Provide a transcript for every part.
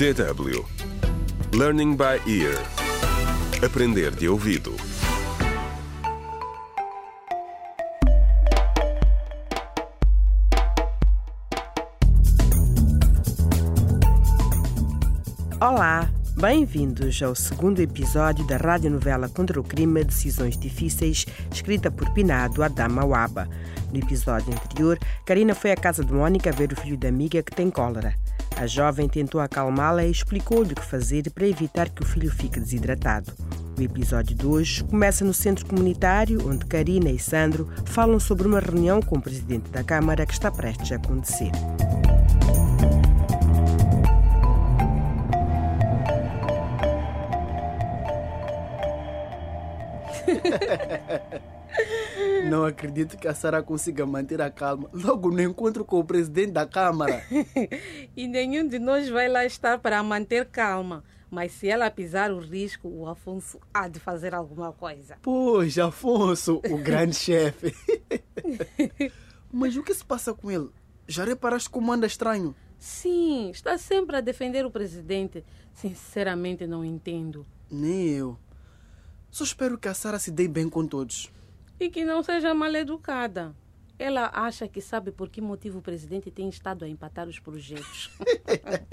DW Learning by Ear Aprender de ouvido Olá, bem-vindos ao segundo episódio da radionovela Contra o Crime Decisões Difíceis, escrita por Pinado Adama Waba. No episódio anterior, Karina foi à casa de Mônica ver o filho da amiga que tem cólera. A jovem tentou acalmá-la e explicou-lhe o que fazer para evitar que o filho fique desidratado. O episódio de hoje começa no centro comunitário, onde Karina e Sandro falam sobre uma reunião com o presidente da Câmara que está prestes a acontecer. Não acredito que a Sara consiga manter a calma logo no encontro com o presidente da Câmara. e nenhum de nós vai lá estar para manter calma. Mas se ela pisar o risco, o Afonso há de fazer alguma coisa. Pois, Afonso, o grande chefe. Mas o que se passa com ele? Já reparaste como anda estranho? Sim, está sempre a defender o presidente. Sinceramente, não entendo. Nem eu. Só espero que a Sara se dê bem com todos. E que não seja mal educada. Ela acha que sabe por que motivo o presidente tem estado a empatar os projetos.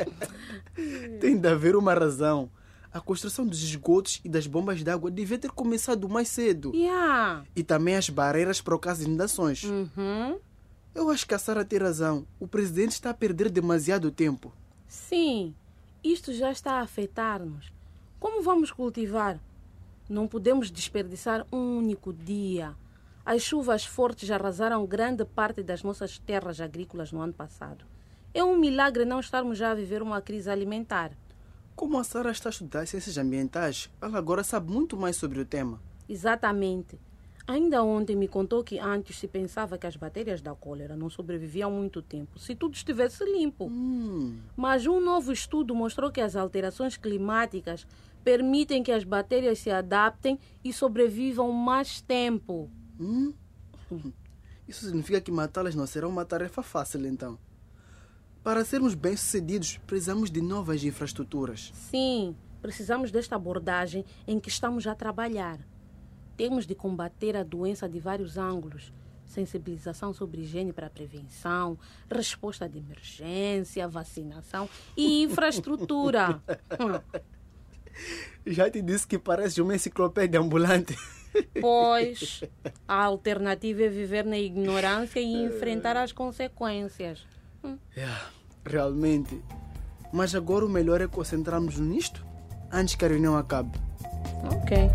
tem de haver uma razão. A construção dos esgotos e das bombas d'água devia ter começado mais cedo. Yeah. E também as barreiras para de inundações. Uhum. Eu acho que a Sara tem razão. O presidente está a perder demasiado tempo. Sim, isto já está a afetar-nos. Como vamos cultivar? Não podemos desperdiçar um único dia. As chuvas fortes arrasaram grande parte das nossas terras agrícolas no ano passado. É um milagre não estarmos já a viver uma crise alimentar. Como a Sara está a estudar ciências ambientais, ela agora sabe muito mais sobre o tema. Exatamente. Ainda ontem me contou que antes se pensava que as bactérias da cólera não sobreviviam muito tempo se tudo estivesse limpo. Hum. Mas um novo estudo mostrou que as alterações climáticas permitem que as bactérias se adaptem e sobrevivam mais tempo. Hum? Isso significa que matá-las não será uma tarefa fácil, então. Para sermos bem-sucedidos, precisamos de novas infraestruturas. Sim, precisamos desta abordagem em que estamos a trabalhar. Temos de combater a doença de vários ângulos. Sensibilização sobre higiene para prevenção, resposta de emergência, vacinação e infraestrutura. Já te disse que parece uma enciclopédia ambulante. Pois, a alternativa é viver na ignorância e enfrentar as consequências. É, realmente. Mas agora o melhor é concentrarmos nisto antes que a reunião acabe. Ok.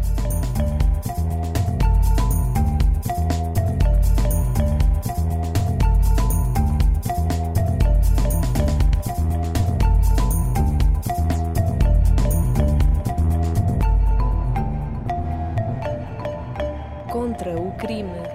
Contra o crime.